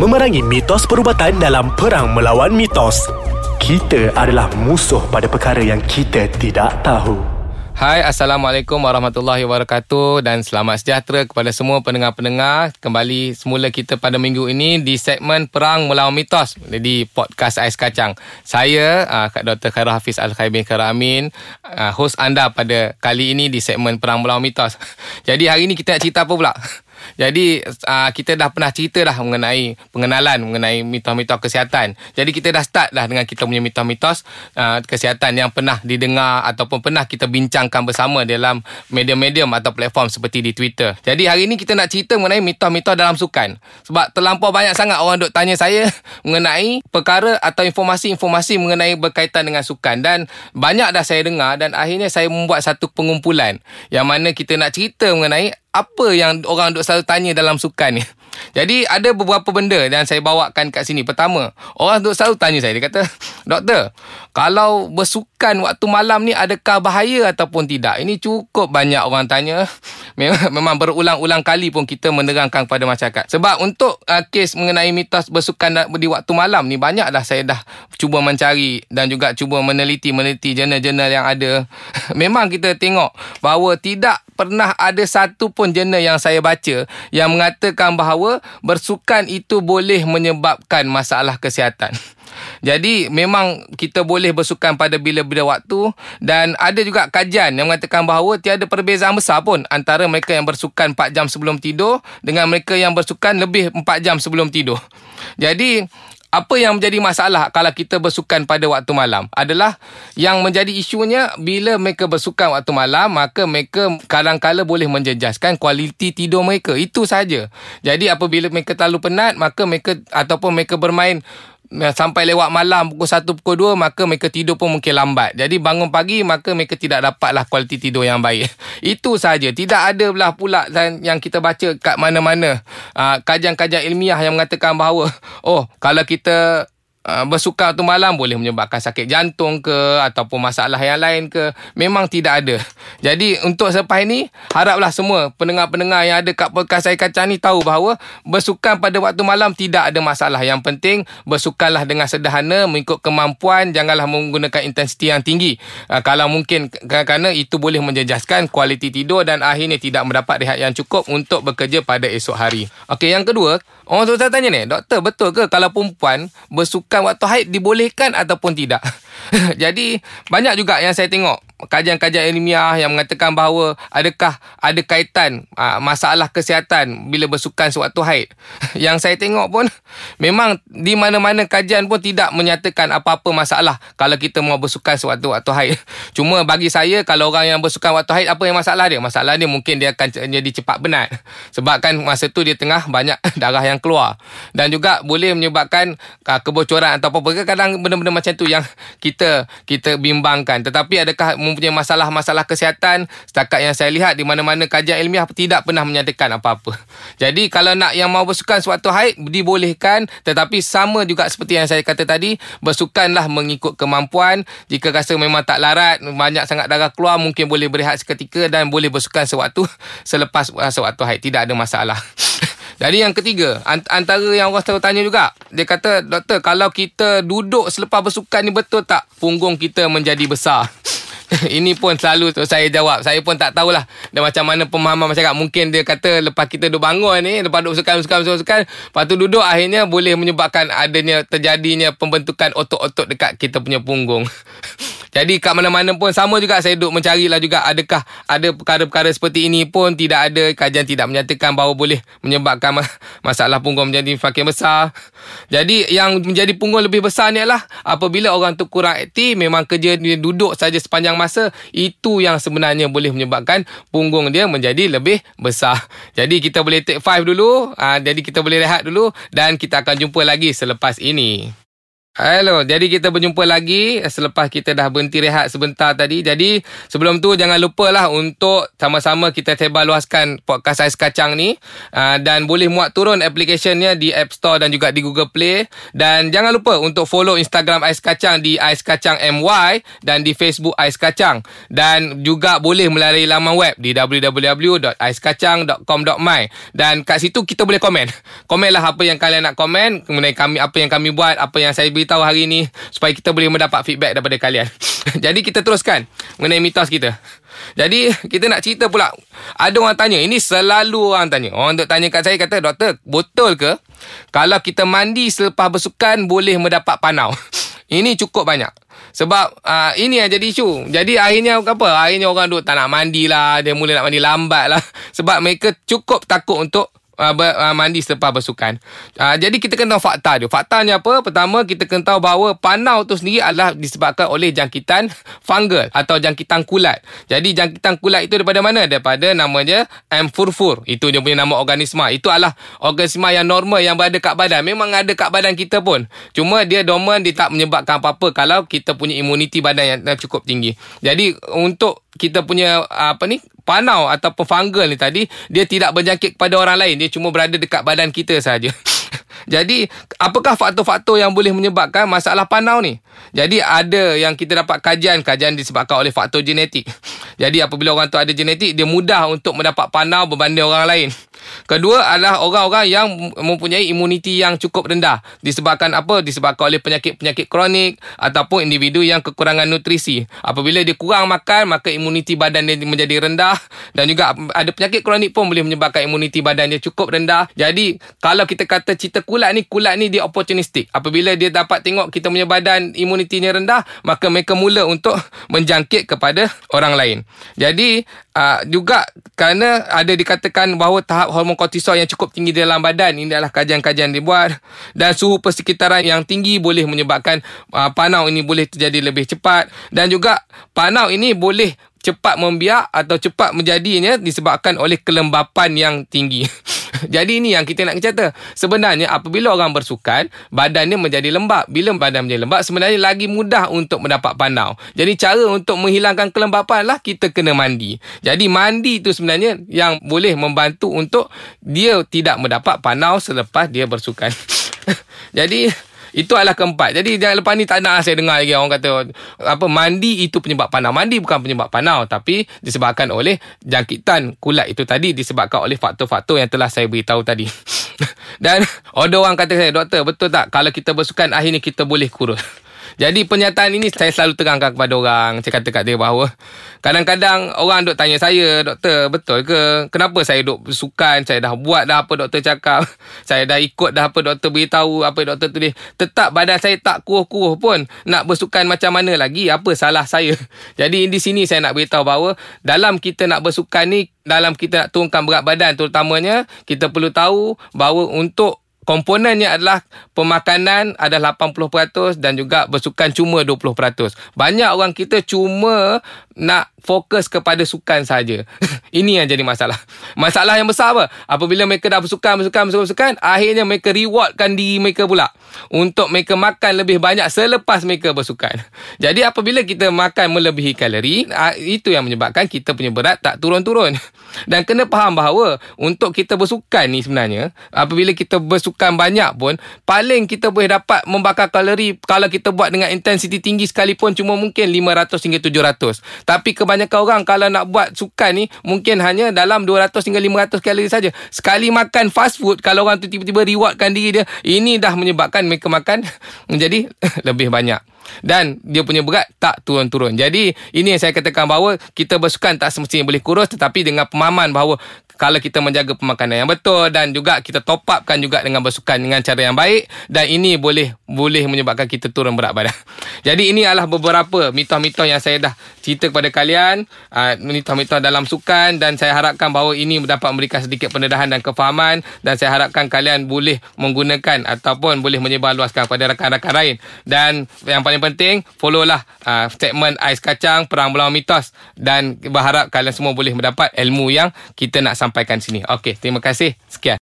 memerangi mitos perubatan dalam perang melawan mitos. Kita adalah musuh pada perkara yang kita tidak tahu. Hai, Assalamualaikum warahmatullahi wabarakatuh dan selamat sejahtera kepada semua pendengar-pendengar. Kembali semula kita pada minggu ini di segmen Perang Melawan Mitos di podcast Ais Kacang. Saya, uh, Kak Dr. Khairul Hafiz Al-Khair bin Khairul Amin, uh, host anda pada kali ini di segmen Perang Melawan Mitos. Jadi hari ini kita nak cerita apa pula? Jadi uh, kita dah pernah cerita dah mengenai pengenalan mengenai mitos-mitos kesihatan. Jadi kita dah start dah dengan kita punya mitos-mitos uh, kesihatan yang pernah didengar ataupun pernah kita bincangkan bersama dalam medium-medium atau platform seperti di Twitter. Jadi hari ini kita nak cerita mengenai mitos-mitos dalam sukan. Sebab terlampau banyak sangat orang duk tanya saya mengenai perkara atau informasi-informasi mengenai berkaitan dengan sukan dan banyak dah saya dengar dan akhirnya saya membuat satu pengumpulan yang mana kita nak cerita mengenai apa yang orang duk selalu tanya dalam sukan ni. Jadi ada beberapa benda yang saya bawakan kat sini. Pertama, orang duk selalu tanya saya. Dia kata, Doktor, kalau bersukan waktu malam ni adakah bahaya ataupun tidak? Ini cukup banyak orang tanya. Memang berulang-ulang kali pun kita menerangkan kepada masyarakat. Sebab untuk uh, kes mengenai mitos bersukan di waktu malam ni, banyak dah saya dah cuba mencari dan juga cuba meneliti-meneliti jurnal-jurnal yang ada. Memang kita tengok bahawa tidak pernah ada satu pun jurnal yang saya baca yang mengatakan bahawa bersukan itu boleh menyebabkan masalah kesihatan. Jadi memang kita boleh bersukan pada bila-bila waktu. Dan ada juga kajian yang mengatakan bahawa tiada perbezaan besar pun antara mereka yang bersukan 4 jam sebelum tidur dengan mereka yang bersukan lebih 4 jam sebelum tidur. Jadi apa yang menjadi masalah kalau kita bersukan pada waktu malam? Adalah yang menjadi isunya bila mereka bersukan waktu malam maka mereka kadang-kala boleh menjejaskan kualiti tidur mereka. Itu saja. Jadi apabila mereka terlalu penat maka mereka ataupun mereka bermain sampai lewat malam pukul 1 pukul 2 maka mereka tidur pun mungkin lambat. Jadi bangun pagi maka mereka tidak dapatlah kualiti tidur yang baik. Itu saja. Tidak ada belah pula yang kita baca kat mana-mana uh, kajian-kajian ilmiah yang mengatakan bahawa oh kalau kita Uh, bersuka tu malam boleh menyebabkan sakit jantung ke ataupun masalah yang lain ke memang tidak ada. Jadi untuk selepas ini haraplah semua pendengar-pendengar yang ada kat podcast saya kacang ni tahu bahawa bersukan pada waktu malam tidak ada masalah. Yang penting bersukanlah dengan sederhana mengikut kemampuan janganlah menggunakan intensiti yang tinggi. Uh, kalau mungkin kerana itu boleh menjejaskan kualiti tidur dan akhirnya tidak mendapat rehat yang cukup untuk bekerja pada esok hari. Okey, yang kedua orang tu tanya ni doktor betul ke kalau perempuan bersukan bukan waktu haid dibolehkan ataupun tidak. Jadi banyak juga yang saya tengok kajian-kajian ilmiah yang mengatakan bahawa adakah ada kaitan aa, masalah kesihatan bila bersukan sewaktu haid. Yang saya tengok pun memang di mana-mana kajian pun tidak menyatakan apa-apa masalah kalau kita mau bersukan sewaktu waktu haid. Cuma bagi saya kalau orang yang bersukan waktu haid apa yang masalah dia? Masalah dia mungkin dia akan jadi cepat penat. Sebab kan masa tu dia tengah banyak darah yang keluar. Dan juga boleh menyebabkan aa, kebocoran atau apa-apa. Kadang benda-benda macam tu yang kita kita bimbangkan. Tetapi adakah mempunyai masalah-masalah kesihatan? Setakat yang saya lihat di mana-mana kajian ilmiah tidak pernah menyatakan apa-apa. Jadi kalau nak yang mau bersukan sewaktu haid dibolehkan. Tetapi sama juga seperti yang saya kata tadi bersukanlah mengikut kemampuan. Jika rasa memang tak larat banyak sangat darah keluar mungkin boleh berehat seketika dan boleh bersukan sewaktu selepas sewaktu haid. Tidak ada masalah Jadi yang ketiga, antara yang orang selalu tanya juga, dia kata, doktor, kalau kita duduk selepas bersukan ni betul tak punggung kita menjadi besar? Ini pun selalu saya jawab. Saya pun tak tahulah dan macam mana pemahaman masyarakat. Mungkin dia kata lepas kita duduk bangun ni, lepas duduk sukan, sukan, sukan, sukan, lepas tu duduk akhirnya boleh menyebabkan adanya terjadinya pembentukan otot-otot dekat kita punya punggung. Jadi kat mana-mana pun sama juga saya duduk mencarilah juga adakah ada perkara-perkara seperti ini pun tidak ada kajian tidak menyatakan bahawa boleh menyebabkan masalah punggung menjadi makin besar. Jadi yang menjadi punggung lebih besar ni adalah apabila orang tu kurang aktif memang kerja dia duduk saja sepanjang masa itu yang sebenarnya boleh menyebabkan punggung dia menjadi lebih besar. Jadi kita boleh take five dulu, aa, ah, jadi kita boleh rehat dulu dan kita akan jumpa lagi selepas ini. Hello, jadi kita berjumpa lagi selepas kita dah berhenti rehat sebentar tadi. Jadi sebelum tu jangan lupa lah untuk sama-sama kita tebar luaskan podcast Ais Kacang ni. Uh, dan boleh muat turun applicationnya di App Store dan juga di Google Play. Dan jangan lupa untuk follow Instagram Ais Kacang di Ais Kacang MY dan di Facebook Ais Kacang. Dan juga boleh melalui laman web di www.aiskacang.com.my Dan kat situ kita boleh komen. Komenlah apa yang kalian nak komen mengenai kami apa yang kami buat, apa yang saya beritahu tahu hari ni supaya kita boleh mendapat feedback daripada kalian. Jadi kita teruskan mengenai mitos kita. Jadi kita nak cerita pula Ada orang tanya Ini selalu orang tanya Orang duk tanya kat saya Kata doktor Betul ke Kalau kita mandi selepas bersukan Boleh mendapat panau Ini cukup banyak sebab uh, ini yang jadi isu. Jadi akhirnya apa? Akhirnya orang duk tak nak mandi lah. Dia mula nak mandi lambat lah. Sebab mereka cukup takut untuk uh, ber, uh, mandi selepas bersukan. Uh, jadi kita kena tahu fakta dia. Faktanya apa? Pertama kita kena tahu bahawa panau tu sendiri adalah disebabkan oleh jangkitan fungal atau jangkitan kulat. Jadi jangkitan kulat itu daripada mana? Daripada namanya amphurfur. Itu dia punya nama organisma. Itu adalah organisma yang normal yang berada kat badan. Memang ada kat badan kita pun. Cuma dia dormant dia tak menyebabkan apa-apa kalau kita punya imuniti badan yang cukup tinggi. Jadi untuk kita punya apa ni panau ataupun fungal ni tadi dia tidak berjangkit kepada orang lain. Dia cuma berada dekat badan kita saja jadi apakah faktor-faktor yang boleh menyebabkan masalah panau ni? Jadi ada yang kita dapat kajian. Kajian disebabkan oleh faktor genetik. Jadi apabila orang tu ada genetik dia mudah untuk mendapat panau berbanding orang lain Kedua adalah orang-orang yang mempunyai imuniti yang cukup rendah disebabkan apa? Disebabkan oleh penyakit-penyakit kronik ataupun individu yang kekurangan nutrisi. Apabila dia kurang makan, maka imuniti badan dia menjadi rendah dan juga ada penyakit kronik pun boleh menyebabkan imuniti badan dia cukup rendah. Jadi, kalau kita kata cerita kulat ni, kulat ni dia opportunistic. Apabila dia dapat tengok kita punya badan imunitinya rendah, maka mereka mula untuk menjangkit kepada orang lain. Jadi, uh, juga kerana ada dikatakan bahawa tahap hormon kortisol yang cukup tinggi dalam badan. Ini adalah kajian-kajian dibuat. Dan suhu persekitaran yang tinggi boleh menyebabkan uh, panau ini boleh terjadi lebih cepat. Dan juga panau ini boleh cepat membiak atau cepat menjadinya disebabkan oleh kelembapan yang tinggi. Jadi ini yang kita nak cerita. Sebenarnya apabila orang bersukan, badannya menjadi lembab. Bila badan menjadi lembab, sebenarnya lagi mudah untuk mendapat panau. Jadi cara untuk menghilangkan kelembapan lah kita kena mandi. Jadi mandi itu sebenarnya yang boleh membantu untuk dia tidak mendapat panau selepas dia bersukan. Jadi itu adalah keempat. Jadi jangan lepas ni tak nak saya dengar lagi orang kata apa mandi itu penyebab panau. Mandi bukan penyebab panau tapi disebabkan oleh jangkitan kulat itu tadi disebabkan oleh faktor-faktor yang telah saya beritahu tadi. Dan ada orang kata saya doktor betul tak kalau kita bersukan akhirnya kita boleh kurus. Jadi pernyataan ini saya selalu terangkan kepada orang. Saya kata kat dia bahawa kadang-kadang orang duk tanya saya, doktor betul ke? Kenapa saya duk sukan? Saya dah buat dah apa doktor cakap. Saya dah ikut dah apa doktor beritahu, apa doktor tulis. Tetap badan saya tak kuruh-kuruh pun. Nak bersukan macam mana lagi? Apa salah saya? Jadi di sini saya nak beritahu bahawa dalam kita nak bersukan ni, dalam kita nak turunkan berat badan terutamanya, kita perlu tahu bahawa untuk komponennya adalah pemakanan adalah 80% dan juga bersukan cuma 20%. Banyak orang kita cuma nak fokus kepada sukan saja. Ini yang jadi masalah. Masalah yang besar apa? Apabila mereka dah bersukan, bersukan, bersukan, bersukan, akhirnya mereka rewardkan diri mereka pula untuk mereka makan lebih banyak selepas mereka bersukan. Jadi apabila kita makan melebihi kalori, itu yang menyebabkan kita punya berat tak turun-turun. Dan kena faham bahawa untuk kita bersukan ni sebenarnya, apabila kita bersukan banyak pun, paling kita boleh dapat membakar kalori kalau kita buat dengan intensiti tinggi sekalipun cuma mungkin 500 hingga 700. Tapi kebanyakan orang kalau nak buat sukan ni mungkin hanya dalam 200 hingga 500 kalori saja. Sekali makan fast food kalau orang tu tiba-tiba rewardkan diri dia, ini dah menyebabkan mereka makan menjadi lebih banyak dan dia punya berat tak turun-turun. Jadi ini yang saya katakan bahawa kita bersukan tak semestinya boleh kurus tetapi dengan pemahaman bahawa kalau kita menjaga pemakanan yang betul dan juga kita top upkan juga dengan bersukan dengan cara yang baik dan ini boleh boleh menyebabkan kita turun berat badan. Jadi ini adalah beberapa mitos-mitos yang saya dah cerita kepada kalian, uh, mitos-mitos dalam sukan dan saya harapkan bahawa ini dapat memberikan sedikit pendedahan dan kefahaman dan saya harapkan kalian boleh menggunakan ataupun boleh menyebarluaskan kepada rakan-rakan lain. Dan yang paling penting, followlah uh, statement Ais Kacang Perang Melawan Mitos dan berharap kalian semua boleh mendapat ilmu yang kita nak sampaikan sini. Okey, terima kasih. Sekian.